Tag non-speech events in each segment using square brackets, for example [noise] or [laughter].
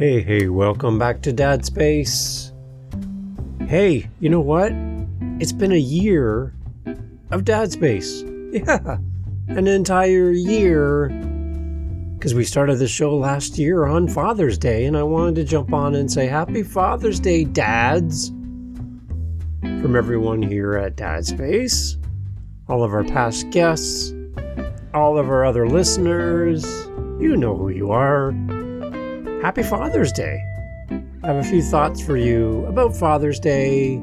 Hey, hey, welcome back to Dad Space. Hey, you know what? It's been a year of Dad Space. [laughs] Yeah, an entire year. Because we started the show last year on Father's Day, and I wanted to jump on and say Happy Father's Day, Dads! From everyone here at Dad Space, all of our past guests, all of our other listeners. You know who you are. Happy Father's Day. I have a few thoughts for you about Father's Day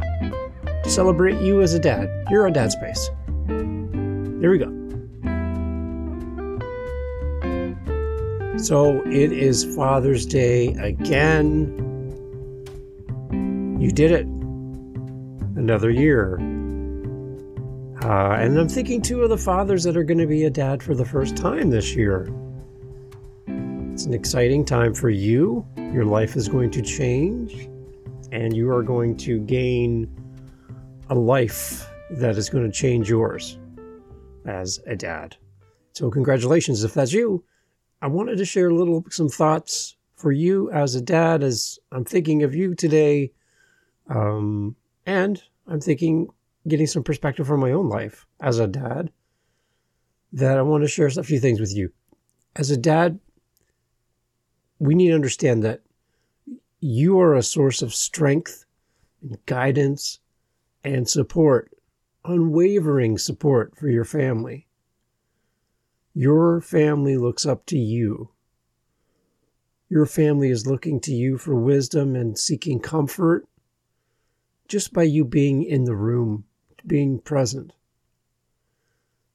to celebrate you as a dad. You're on Dad Space. Here we go. So it is Father's Day again. You did it. Another year. Uh, and I'm thinking too of the fathers that are going to be a dad for the first time this year. It's an exciting time for you. Your life is going to change, and you are going to gain a life that is going to change yours as a dad. So, congratulations if that's you. I wanted to share a little some thoughts for you as a dad as I'm thinking of you today. Um, and I'm thinking getting some perspective from my own life as a dad that I want to share a few things with you. As a dad, we need to understand that you are a source of strength and guidance and support, unwavering support for your family. Your family looks up to you. Your family is looking to you for wisdom and seeking comfort just by you being in the room being present.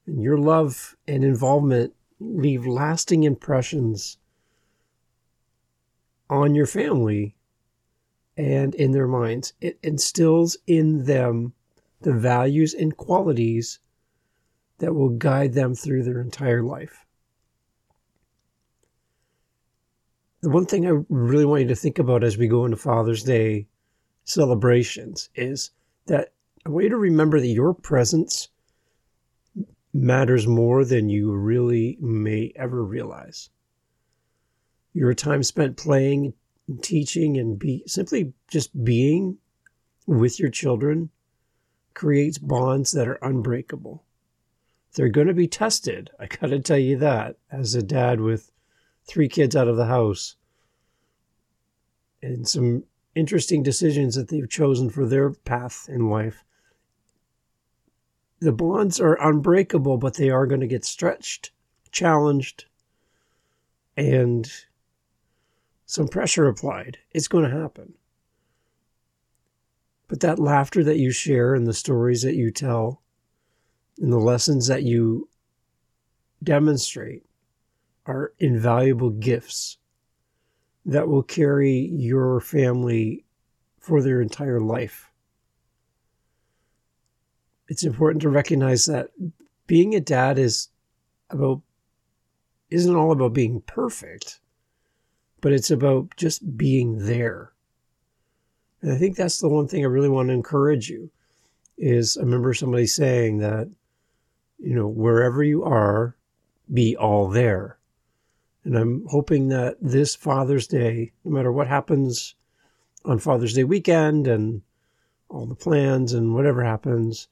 And your love and involvement leave lasting impressions on your family and in their minds. It instills in them the values and qualities that will guide them through their entire life. The one thing I really want you to think about as we go into Father's Day celebrations is that I want you to remember that your presence matters more than you really may ever realize. Your time spent playing, and teaching, and be simply just being with your children creates bonds that are unbreakable. They're going to be tested. I got to tell you that as a dad with three kids out of the house and some interesting decisions that they've chosen for their path in life the bonds are unbreakable, but they are going to get stretched, challenged, and some pressure applied. It's going to happen. But that laughter that you share and the stories that you tell and the lessons that you demonstrate are invaluable gifts that will carry your family for their entire life it's important to recognize that being a dad is about isn't all about being perfect, but it's about just being there. And I think that's the one thing I really want to encourage you is I remember somebody saying that, you know, wherever you are, be all there. And I'm hoping that this Father's Day, no matter what happens on Father's Day weekend and all the plans and whatever happens,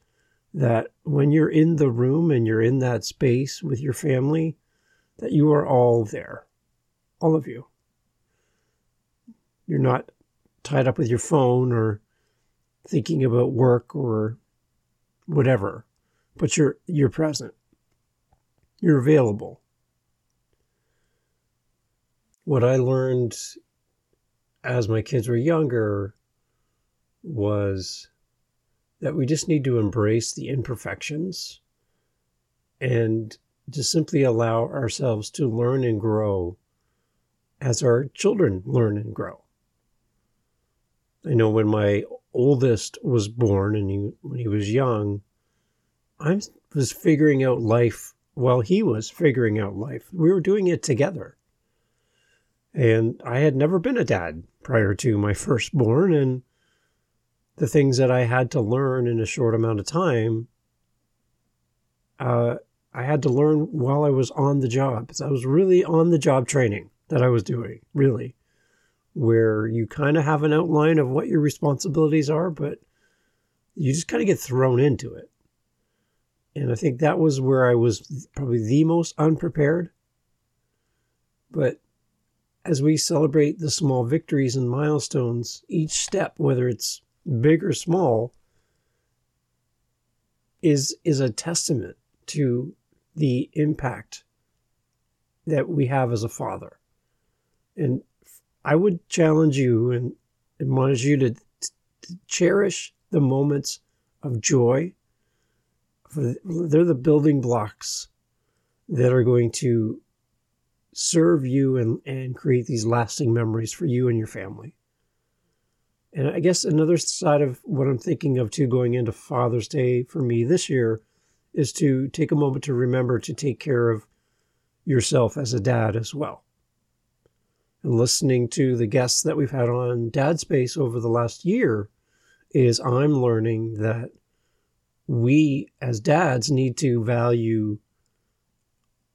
that when you're in the room and you're in that space with your family, that you are all there, all of you. You're not tied up with your phone or thinking about work or whatever, but you're you're present. You're available. What I learned as my kids were younger was that we just need to embrace the imperfections and just simply allow ourselves to learn and grow as our children learn and grow. I know when my oldest was born and he, when he was young, I was figuring out life while he was figuring out life. We were doing it together. And I had never been a dad prior to my firstborn, and the things that I had to learn in a short amount of time, uh, I had to learn while I was on the job. So I was really on the job training that I was doing, really. Where you kind of have an outline of what your responsibilities are, but you just kind of get thrown into it. And I think that was where I was probably the most unprepared. But as we celebrate the small victories and milestones, each step, whether it's big or small, is is a testament to the impact that we have as a father. And I would challenge you and admonish you to, to cherish the moments of joy. They're the building blocks that are going to serve you and, and create these lasting memories for you and your family. And I guess another side of what I'm thinking of too going into Father's Day for me this year is to take a moment to remember to take care of yourself as a dad as well. And listening to the guests that we've had on Dad Space over the last year is I'm learning that we as dads need to value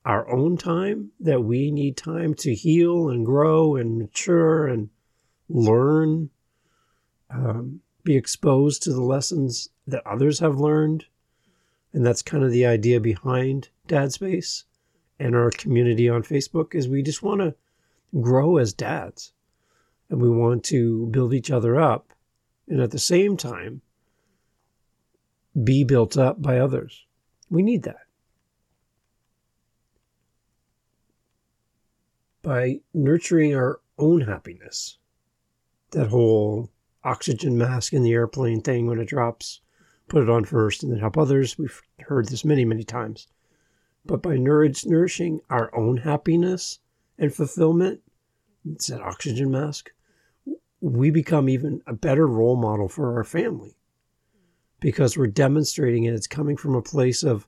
our own time, that we need time to heal and grow and mature and learn, um, be exposed to the lessons that others have learned. And that's kind of the idea behind Dad Space and our community on Facebook is we just want to grow as dads and we want to build each other up and at the same time be built up by others. We need that. By nurturing our own happiness, that whole oxygen mask in the airplane thing when it drops, put it on first and then help others. We've heard this many, many times. But by nourishing our own happiness and fulfillment, it's that oxygen mask, we become even a better role model for our family because we're demonstrating it. It's coming from a place of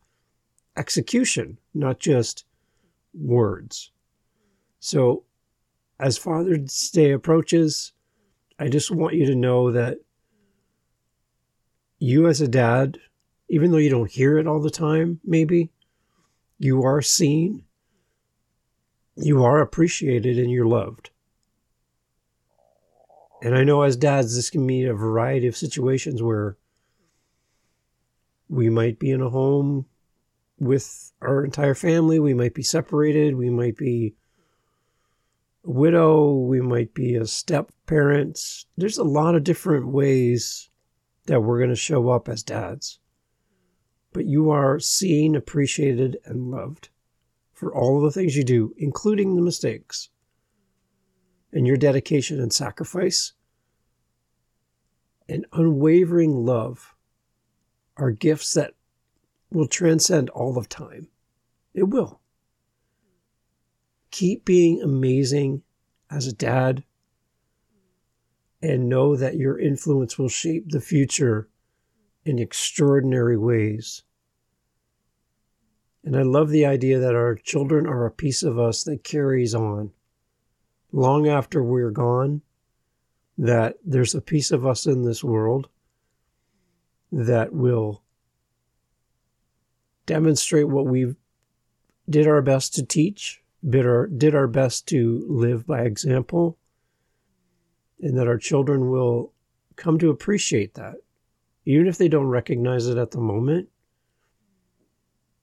execution, not just words. So, as Father's Day approaches, I just want you to know that you, as a dad, even though you don't hear it all the time, maybe, you are seen, you are appreciated, and you're loved. And I know as dads, this can mean a variety of situations where we might be in a home with our entire family, we might be separated, we might be a widow, we might be a step parent. There's a lot of different ways that we're going to show up as dads. But you are seen, appreciated, and loved for all the things you do, including the mistakes. And your dedication and sacrifice and unwavering love are gifts that will transcend all of time. It will. Keep being amazing as a dad and know that your influence will shape the future in extraordinary ways. And I love the idea that our children are a piece of us that carries on long after we're gone, that there's a piece of us in this world that will demonstrate what we did our best to teach, did our, did our best to live by example, and that our children will come to appreciate that. Even if they don't recognize it at the moment,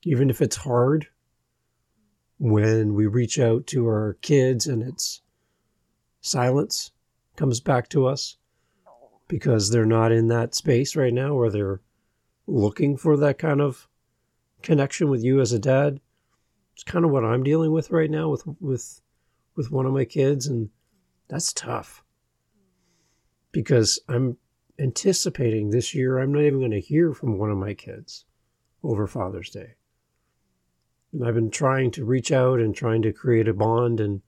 even if it's hard when we reach out to our kids and it's silence comes back to us because they're not in that space right now or they're looking for that kind of connection with you as a dad it's kind of what i'm dealing with right now with with with one of my kids and that's tough. Because i'm anticipating this year i'm not even going to hear from one of my kids over father's day I've been trying to reach out and trying to create a bond and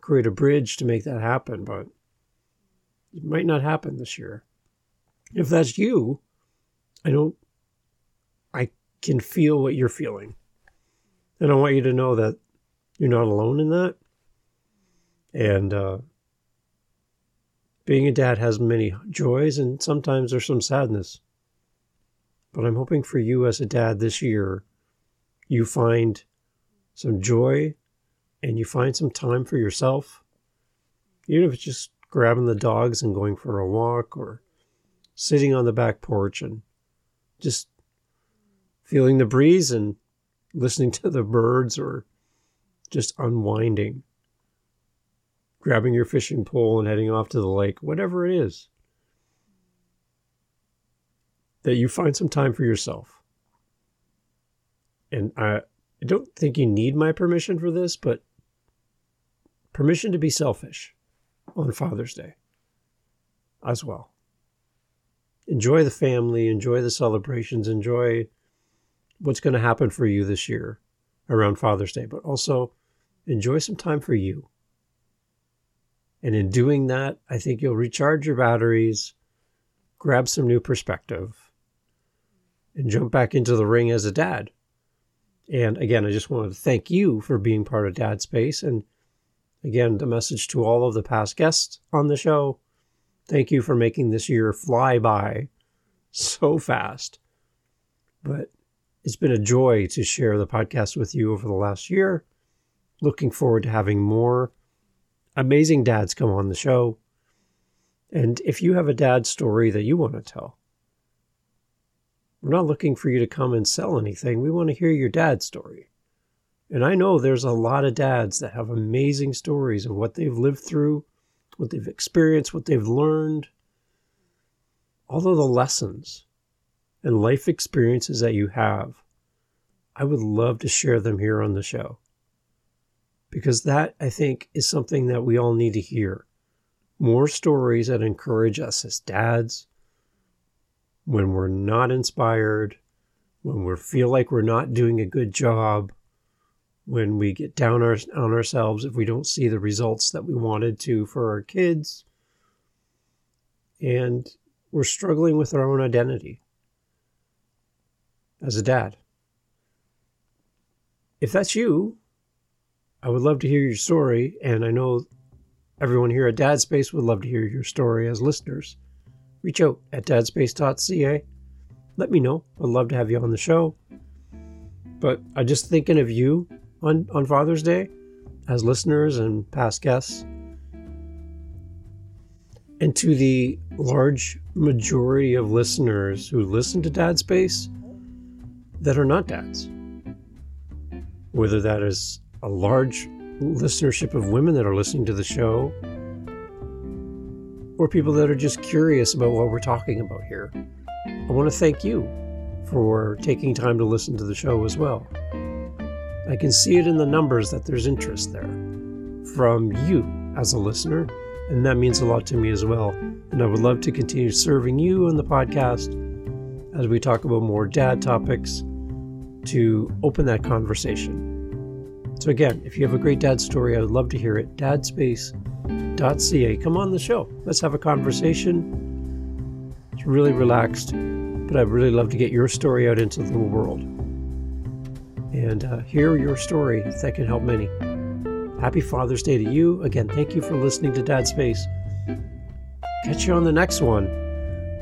create a bridge to make that happen, but it might not happen this year. If that's you, I don't, I can feel what you're feeling. And I want you to know that you're not alone in that. And uh, being a dad has many joys, and sometimes there's some sadness. But I'm hoping for you as a dad this year you find some joy and you find some time for yourself, even if it's just grabbing the dogs and going for a walk or sitting on the back porch and just feeling the breeze and listening to the birds or just unwinding, grabbing your fishing pole and heading off to the lake, whatever it is, that you find some time for yourself. And I, don't think you need my permission for this, but permission to be selfish on Father's Day as well. Enjoy the family, enjoy the celebrations, enjoy what's going to happen for you this year around Father's Day, but also enjoy some time for you. And in doing that, I think you'll recharge your batteries, grab some new perspective, and jump back into the ring as a dad. And again, I just wanted to thank you for being part of Dad Space. And again, the message to all of the past guests on the show thank you for making this year fly by so fast. But it's been a joy to share the podcast with you over the last year. Looking forward to having more amazing dads come on the show. And if you have a dad story that you want to tell, we're not looking for you to come and sell anything. We want to hear your dad's story. And I know there's a lot of dads that have amazing stories of what they've lived through, what they've experienced, what they've learned, all of the lessons and life experiences that you have, I would love to share them here on the show. Because that, I think, is something that we all need to hear. More stories that encourage us as dads when we're not inspired, when we feel like we're not doing a good job, when we get down our, on ourselves if we don't see the results that we wanted to for our kids. And we're struggling with our own identity as a dad. If that's you, I would love to hear your story, and I know everyone here at Dad Space would love to hear your story as listeners. Reach out at dadspace.ca. Let me know. I'd love to have you on the show. But I'm just thinking of you on, on Father's Day as listeners and past guests. And to the large majority of listeners who listen to Dad Space, that are not dads. Whether that is a large listenership of women that are listening to the show, or people that are just curious about what we're talking about here. I want to thank you for taking time to listen to the show as well. I can see it in the numbers that there's interest there from you as a listener, and that means a lot to me as well. And I would love to continue serving you on the podcast as we talk about more dad topics to open that conversation. So, again, if you have a great dad story, I would love to hear it. Dadspace.ca. Come on the show. Let's have a conversation. It's really relaxed, but I'd really love to get your story out into the world and uh, hear your story that can help many. Happy Father's Day to you. Again, thank you for listening to Dad Space. Catch you on the next one.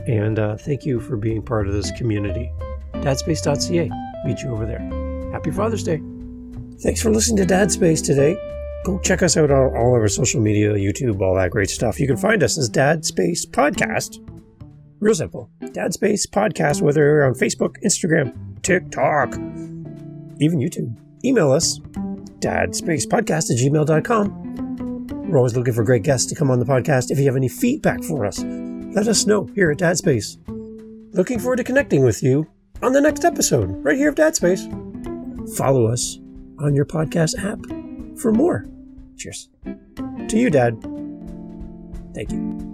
And uh, thank you for being part of this community. Dadspace.ca meet you over there. Happy Father's Day. Thanks for listening to Dad Space today. Go check us out on all of our social media, YouTube, all that great stuff. You can find us as Dad Space Podcast. Real simple. Dad Space Podcast, whether you're on Facebook, Instagram, TikTok, even YouTube. Email us, dadspacepodcast at gmail.com. We're always looking for great guests to come on the podcast. If you have any feedback for us, let us know here at Dad Space. Looking forward to connecting with you on the next episode, right here of Dad Space. Follow us on your podcast app for more. Cheers. To you, Dad. Thank you.